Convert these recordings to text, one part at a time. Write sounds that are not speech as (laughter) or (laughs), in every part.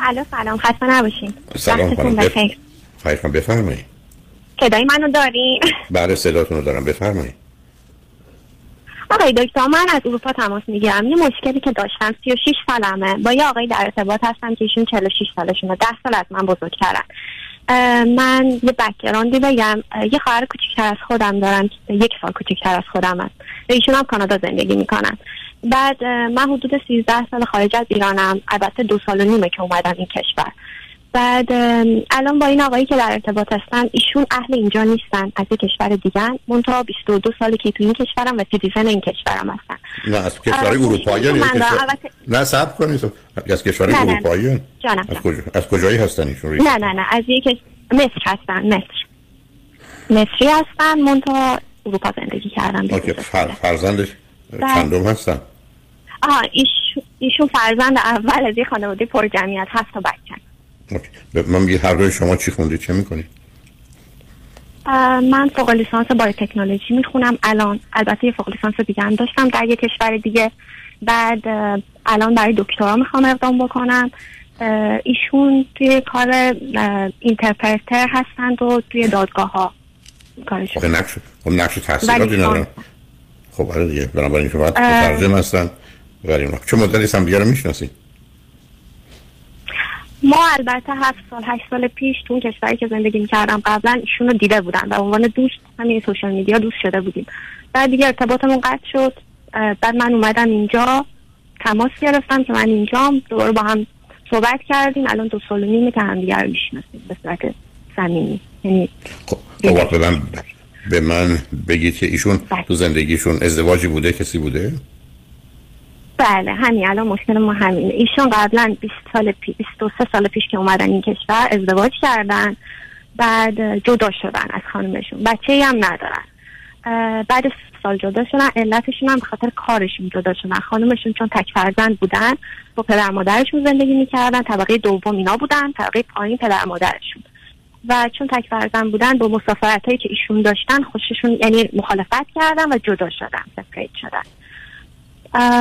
الو سلام. خسته نباشین. سلام خانم بخیر. بفرمایید صدای منو داری (laughs) بله صداتون رو دارم. بفرمایید آقای دکتر من از اروپا تماس می‌گیرم. یه مشکلی که داشتم 36 سالمه. با یه آقای در ارتباط هستم که ایشون 46 سالشونه. 10 سال از من بزرگترن. من یه بکگراندی بگم. یه خواهر کوچکتر از خودم دارم. یک سال کوچکتر از خودم هست. ایشون هم کانادا زندگی می‌کنن. بعد من حدود 13 سال خارج از ایرانم. البته دو سال و نیمه که اومدم این کشور. بعد الان با این آقایی که در ارتباط هستن ایشون اهل اینجا نیستن از یه کشور دیگه منتها 22 سالی که تو این کشورم و citizen این کشورم هستن نه از کشور اروپایی من کشور. البته- نه صبر کنید از کشور. اروپایی جانم از کجا از کجایی هستن ایشون نه نه نه از یک مصر هستن مصر مصری هستن منتها اروپا زندگی کردن اوکی 22 فر... ساله. فرزندش. چندم هستن آها ایش- ایشون فرزند اول از یه خانواده پر جمعیت هفت تا بچه من میگه هر دوی شما چی خوندید چه می‌کنید من فوق لیسانس بایوتکنولوژی می‌خونم. الان البته یه فوق لیسانس دیگه هم داشتم در یه کشور دیگه. بعد الان برای دکترا می‌خوام اقدام بکنم. ایشون توی کار اینترپرتر هستند و توی دادگاه ها کارشون خب نقش خب نقش تحصیلاتی ندارن خب آره دیگه. بنابراین شما. مترجم هستن. ولی چه مدتی هم دیگه رو می‌شناسید ما البته هفت سال هشت سال پیش تو اون کشوری که زندگی می‌کردم قبلا ایشون رو دیده بودم و به عنوان دوست همین سوشال میدیا دوست شده بودیم. بعد دیگه ارتباطمون قطع شد. بعد من اومدم اینجا تماس گرفتم که من اینجام. دوباره با هم صحبت کردیم. الان دو سال و نیمه که هم رو می‌شناسیم به صورت صمیمی. یعنی خب به من بگید که ایشون بله. تو زندگیشون ازدواجی بوده کسی بوده؟ بله همین الان مشکل ما همینه. ایشون قبلا 20 سال پیش 23 سال پیش که اومدن این کشور ازدواج کردن بعد جدا شدن از خانمشون بچه ای هم ندارن. بعد سال جدا شدن علتشون هم خاطر کارشون جدا شدن. خانمشون چون تک فرزند بودن با پدر مادرشون زندگی می‌کردن طبقه دوم اینا بودن طبقه پایین پدر مادرشون. و چون تک فرزند بودن با مسافرت هایی که ایشون داشتن خوششون یعنی مخالفت کردن و جدا شدن سپریت شدن.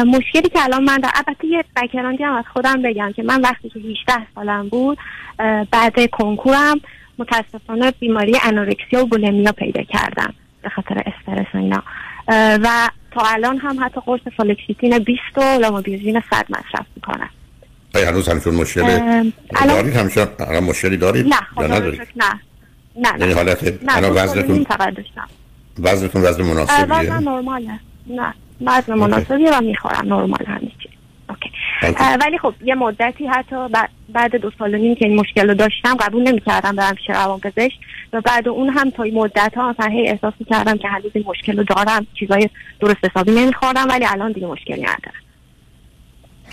مشکلی که الان من در البته یه بکراندی هم از خودم بگم که من وقتی که 18 سالم بود بعد کنکورم متاسفانه بیماری انورکسیا و بولمیا پیدا کردم به خاطر استرس و اینا. و تا الان هم حتی قرص فالکسیتین 20 و لاموبیوزین 100 مصرف می‌کنم. آیا هنوز همچون مشکل دارید؟ همچون الان مشکلی دارید نه خدا ندارید؟ شکر نه. نه یعنی نه حالت نه الان وزنتون وزنتون وزن مناسبیه؟ وزنم نرماله. نه. وزن مناسبیه و می‌خورم نرمال همه. اه، ولی خب یه مدتی حتی بعد, دو سال و نیم که این مشکل رو داشتم قبول نمی‌کردم برم پیش روانپزشک و بعد اون هم تا این مدت ها مثلا هی احساس می‌کردم که هنوز این مشکل رو دارم چیزای درست حسابی نمیخوردم ولی الان دیگه مشکلی ندارم.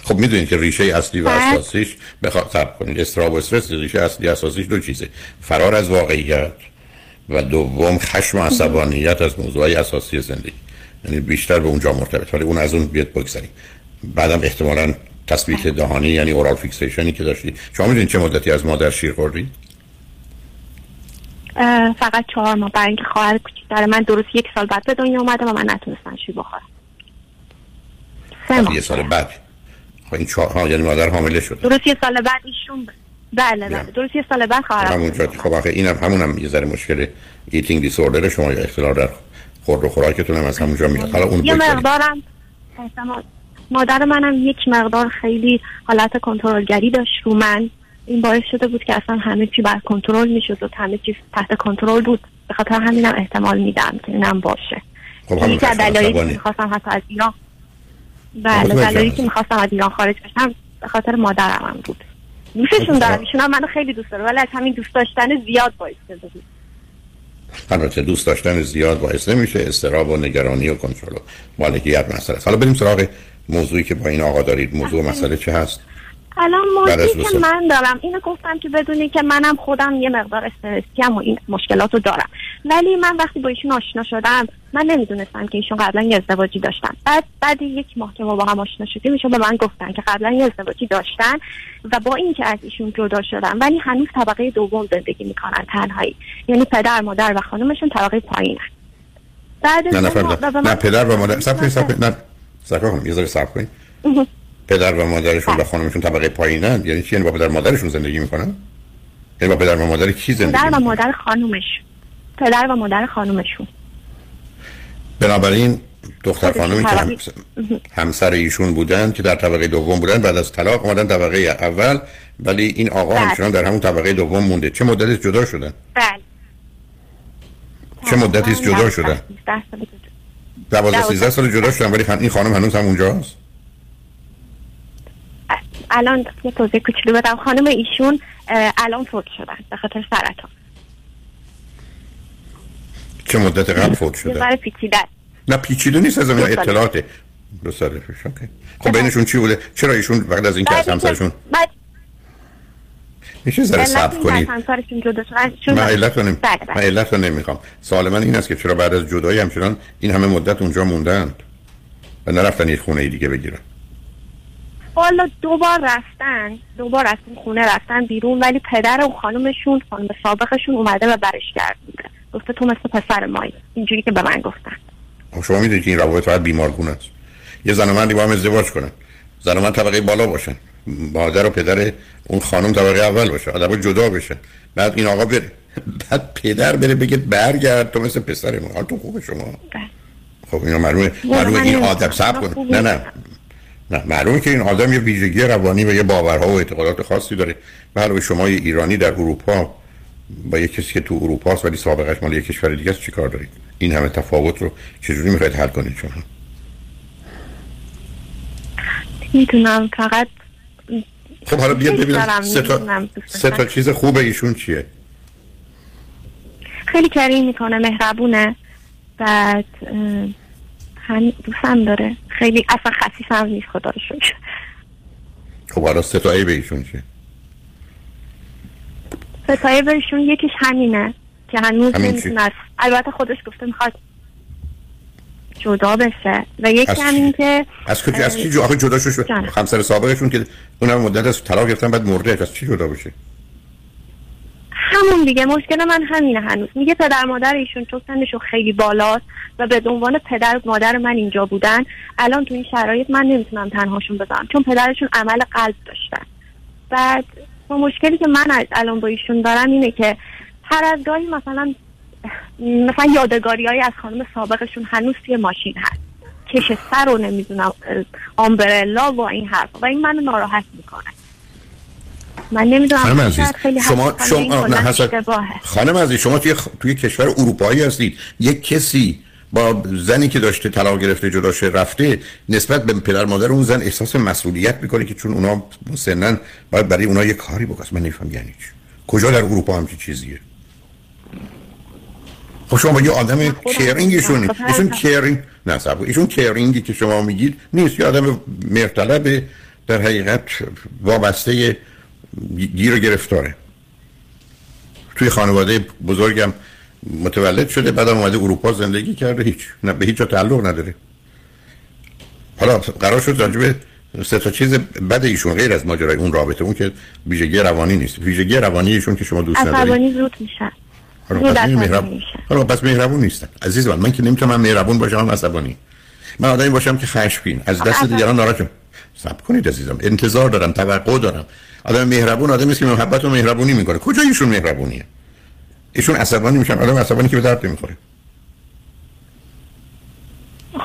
خب می‌دونید که ریشه اصلی و. اساسیش بخواد صبر کنید استراب و استرس ریشه اصلی اساسیش دو چیزه. فرار از واقعیت و دوم خشم و عصبانیت از موضوعی اساسی زندگی. یعنی بیشتر به اونجا مرتبط. ولی اون از اون بیاد بگذاریم. بعدم احتمالاً تثبیت دهانی یعنی اورال فیکسیشنی که داشتید شما می‌دونید چه مدتی از مادر شیر خوردید فقط چهار ماه. برای اینکه خواهر کوچیکتر من درست یک سال بعد به دنیا اومده و من نتونستم شیر بخورم. سه یه سال بعد. خب این چهار ها یعنی مادر حامله شده. درست یه سال بعد ایشون بله بله. بله درست یه سال بعد خواهرم همونجا. خب آخه اینم همونم یه ذره مشکل ایتینگ دیسوردر شما یا اختلال در خورد و خوراکتون هم از همونجا میاد حالا اون یه. مقدارم مادر منم یک مقدار خیلی حالت کنترلگری داشت رو من این باعث شده بود که اصلا همه چی بر کنترل می‌شد و همه چیز تحت کنترل بود به خاطر همینم احتمال میدم که اینم باشه خب یکی از دلایلی که. می‌خواستم حتی از ایران خب، بله خودت دلایلی. که می‌خواستم از ایران خارج بشم به خاطر مادرم هم بود دوستشون خب، دارم خب. ایشون هم منو خیلی دوست داره ولی از همین دوست داشتن زیاد باعث شده بود البته دوست داشتن زیاد باعث نمیشه استراب و نگرانی و کنترل و مالکیت مسئله. حالا بریم سراغ موضوعی که با این آقا دارید. موضوع مسئله چه هست؟ الان موضوعی که. من دارم اینو گفتم که بدونی که منم خودم یه مقدار استرسی و این مشکلات رو دارم. ولی من وقتی با ایشون آشنا شدم من نمی‌دونستم که ایشون قبلا یه ازدواجی داشتن. بعد بعد یک ماه که ما با هم آشنا شدیم ایشون به من گفتن که قبلا یه ازدواجی داشتن و با اینکه از ایشون جدا شدن ولی هنوز طبقه دوم زندگی می‌کنن تنهایی. یعنی پدر مادر و خانمشون طبقه پایینن بعد نه نه نه پدر و مادر صبر کنید صبر کنید نه صبر کنید یه ذره صبر کنید. پدر و مادرشون و بله. خانمشون طبقه پایینن یعنی چی یعنی با پدر و مادرشون زندگی می‌کنن یعنی با پدر و مادر کی زندگی پدر و مادر خانومش پدر و مادر خانومشون بنابراین دختر خانمی که همس- همسر ایشون بودن که در طبقه دوم بودن بعد از طلاق اومدن طبقه اول ولی این آقا بله. همچنان در همون طبقه دوم مونده چه مدتی جدا شدن بله چه مدتی جدا شدن؟ 12 سال جدا. 12 دوازده. 13 سال جدا شدن ولی این خانم هنوز هم اونجاست الان یه توضیح کوچولو بدم. خانم ایشون الان فوت شدن به خاطر سرطان. چه مدت قبل فوت یه شدن ذره پیچیده. نه پیچیده نیست از این. اطلاعاته دو سال پیش اوکی. خب بینشون چی بوده؟ چرا ایشون بعد از اینکه از بعد اینکه- همسرشون؟ بعد میشه ذره صبر این که از کنید من علت رو نمی... بله من بله. علت رو نمی‌خوام سوال من این است که چرا بعد از جدایی همچنان این همه مدت اونجا موندند و نرفتن یک خونه دیگه بگیرن؟ والا دو بار رفتن دو بار از اون خونه رفتن بیرون ولی پدر اون خانومشون خانم سابقشون اومده و برش گردونده گفته تو مثل پسر مایی اینجوری که به من گفتن. خب شما می‌دونید که این روابط باید بیمارگونه است. یه زن و مردی با هم ازدواج کنن. زن و مرد طبقه بالا باشن. مادر و پدر اون خانم طبقه اول باشه آدم جدا بشن. بعد این آقا بره. (laughs) بعد پدر بره بگه برگرد تو مثل پسر ما. حالتون خوبه شما. بله. خب اینا معلومه معلومه من این. آدم صبر کن. نه نه. نه معلومه که این آدم یه ویژگی روانی و یه باورها و اعتقادات خاصی داره. علاوه شما یه ایرانی در اروپا با یه کسی که تو اروپا است ولی سابقش مال یه کشور دیگه است چیکار دارید؟ این همه تفاوت رو چجوری می‌خواید حل کنید شما؟ می‌تونم فقط خب حالا بیا خیلی ببینم سه تا سه. چیز خوبه ایشون چیه؟ خیلی کریم می‌کنه مهربونه. بعد اه، هم دوستم داره. خیلی اصلا خصیص هم نیست خدا رو شکر. خب حالا سه تا عیب ایشون چیه؟ ستایه بهشون یکیش همینه که هنوز همین؟ نمی‌تونه البته خودش گفته می‌خواد جدا بشه. و یکی؟ همین که از کجا از کی جدا شد. همسر سابقشون که اونم مدت از طلاق گرفتن بعد مرده. از چی جدا بشه؟ همون دیگه. مشکل من همینه هنوز. میگه پدر مادر ایشون چون سنشون خیلی بالاست و به عنوان پدر و مادر من اینجا بودن الان تو این شرایط من نمی‌تونم تنهاشون بذارم چون پدرشون عمل قلب داشتن. بعد و مشکلی که من از- الان با ایشون دارم اینه که هر از گاهی مثلا مثلا یادگاری های از خانم سابقشون هنوز توی ماشین هست. کش سر رو نمی‌دونم آمبرلا و این حرف و این منو ناراحت می‌کنه. من نمی‌دونم خانم عزیز شاید خیلی شما شما نه اشتباهه. خانم عزیز شما توی خ- توی کشور اروپایی هستید. یک کسی با زنی که داشته طلاق گرفته جدا شده رفته نسبت به پدر مادر اون زن احساس مسئولیت می‌کنه که چون اونا سنن باید برای اونا یه کاری بکنه. من نمیفهم یعنی چی. کجا در اروپا همچین چیزیه؟ خب شما با یه آدم هر ایشون کیرینگ نه صبر ایشون کیرینگی که شما میگید نیست. یه آدم مرتلب در حقیقت وابسته گیر و گرفتاره. توی خانواده بزرگم متولد شده بعدم اومده اروپا زندگی کرده هیچ نه به هیچ جا تعلق نداره. حالا قرار شد راجبه سه تا چیز بد ایشون غیر از ماجرای اون رابطه اون که ویژگی روانی نیست. ویژگی روانی ایشون که شما دوست ندارید. عصبانی زود میشن حالا پس مهربون نیستن عزیز من من که نمی‌تونم مهربون باشم هم عصبانی. من آدمی باشم که خشمگین. از دست. دیگران ناراحتم صبر کنید عزیزم. انتظار دارم توقع دارم. آدم مهربون آدمی است که محبت و مهربونی می‌کنه. کجا ایشون مهربونیه؟ ایشون عصبانی میشن. آدم عصبانی که به درد نمی‌خوره.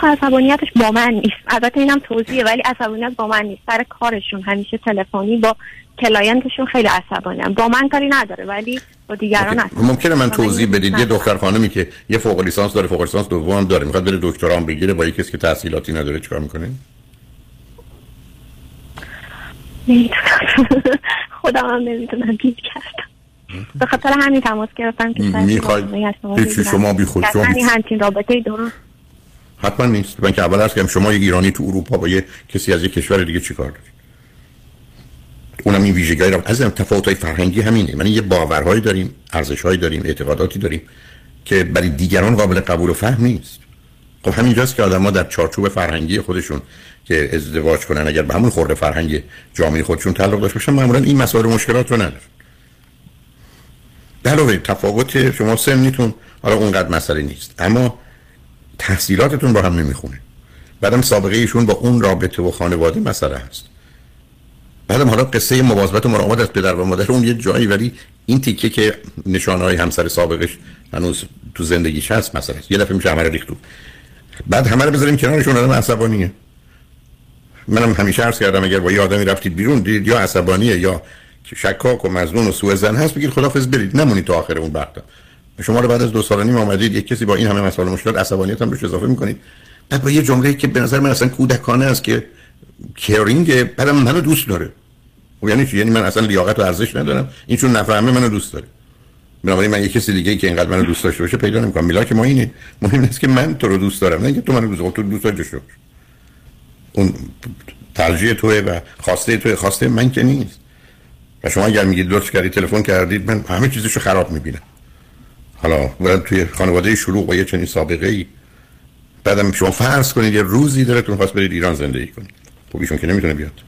عصبانیتش با من نیست. البته اینم توضیحه ولی عصبانیت با من نیست. سر کارشون همیشه تلفنی با client شون خیلی عصبانی با من کاری نداره ولی با دیگران. هست ممکنه من توضیح بدید. یه دختر خانمی که یه فوق لیسانس داره فوق لیسانس دوم داره. می‌خواد بره دکترا بگیره با یه کسی که تحصیلاتی نداره چیکار می‌کنه؟ نمی‌تونم (laughs) خودم هم نمی‌تونم گیر کردم. به خاطر همین تماس گرفتم که می‌خواید از شما بی خود، شما همچین رابطه درست حتما نیست. من که اول هست که شما یک ایرانی تو اروپا با یه کسی از یک کشور دیگه چیکار دارید اونم این ویژگی رو از تفاوت های فرهنگی همینه. من یه باورهایی داریم ارزشهایی داریم اعتقاداتی داریم که برای دیگران قابل قبول و فهم نیست. خب همینجاست که آدم‌ها در چارچوب فرهنگی خودشون که ازدواج کنن اگر به همون خورده فرهنگ جامعه خودشون تعلق داشته باشن معمولا این مسائل و مشکلات رو ندارن. علاوه تفاوت شما سنیتون حالا اونقدر مسئله نیست. اما تحصیلاتتون با هم نمی‌خونه. بعدم سابقه ایشون با اون رابطه و خانواده مسئله هست. بعدم حالا قصه مواظبت و مراقبت از پدر و مادر اون یه جایی ولی این تیکه که نشانه های همسر سابقش هنوز تو زندگیش هست مثلا یه دفعه میشه همه ریختو بعد همه رو بذاریم کنارشون آدم عصبانیه. منم همیشه عرض کردم اگر با یه آدمی رفتید بیرون دید یا عصبانیه یا شکاک و مزنون و سوء زن هست بگید خدافظ برید نمونید تا آخر اون وقت شما رو بعد از دو سال نیم آمدید یک کسی با این همه مسائل مشکلات عصبانیت هم روش اضافه می‌کنید. بعد با یه جمله که به نظر من اصلا کودکانه است که کیرینگ بعدم منو دوست داره. و یعنی چی؟ یعنی من اصلا لیاقت و ارزش ندارم. این چون نفهمه منو دوست داره. بنابراین من یه کسی دیگه که اینقدر منو دوست داشته باشه پیدا نمی‌کنم. میلا که ما اینه مهم نیست که من تو رو دوست دارم نه که تو منو دوست داری. تو دوست داشته اون ترجیح توه و خواسته توی خواسته من که نیست. و شما اگر میگید لطف کردید تلفن کردید من همه چیزشو خراب می‌بینم. حالا برای توی خانواده شلوغ و یه چنین سابقه ای بعدم شما فرض کنید یه روزی دلتون خواست برید ایران زندگی کنید. خب ایشون که نمی‌تونه بیاد.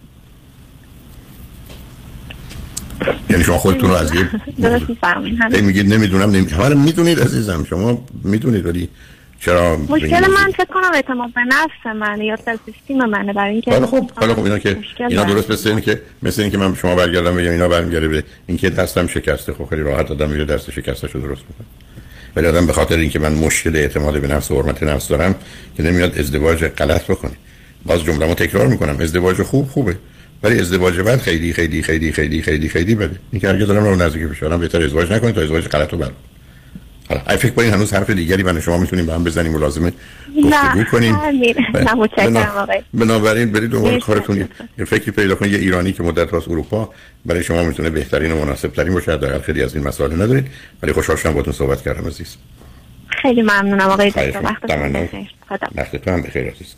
یعنی شما خودتون رو از یه درست میفرمایید میگید نمی‌دونم نمی... می‌دونید عزیزم شما می‌دونید ولی چرا مشکل من فکر کنم اعتماد به نفس من یا سلف منه برای اینکه حالا خب حالا خب اینا که اینا درست مثل این که مثل این که من شما برگردم بگم اینا برمیگره به اینکه دستم شکسته خب خیلی راحت آدم میره دست شکسته شو درست می‌کنه. ولی آدم به خاطر اینکه من مشکل اعتماد به نفس و حرمت نفس دارم که نمیاد ازدواج غلط بکنه. باز جمله‌مو تکرار می‌کنم ازدواج خوب خوبه. ولی ازدواج بعد خیلی خیلی خیلی خیلی خیلی خیلی بده. این که اگه دارم رو نزدیک فشارم بهتر ازدواج نکنید تا ازدواج غلط رو حالا اگه فکر کنین هنوز حرف دیگری من شما می‌تونیم با هم بزنیم و لازمه گفتگو کنیم. نه متشکرم آقای. بنابراین برید دنبال کارتون. یه فکری پیدا کنید یه ایرانی که مدت راست اروپا برای شما می‌تونه بهترین و مناسب ترین باشه. در خیلی از این مسائل ندارید. ولی خوشحال شدم باهاتون صحبت کردم عزیز. خیلی ممنونم آقای دکتر. وقتتون بخیر. وقتتون بخیر عزیز.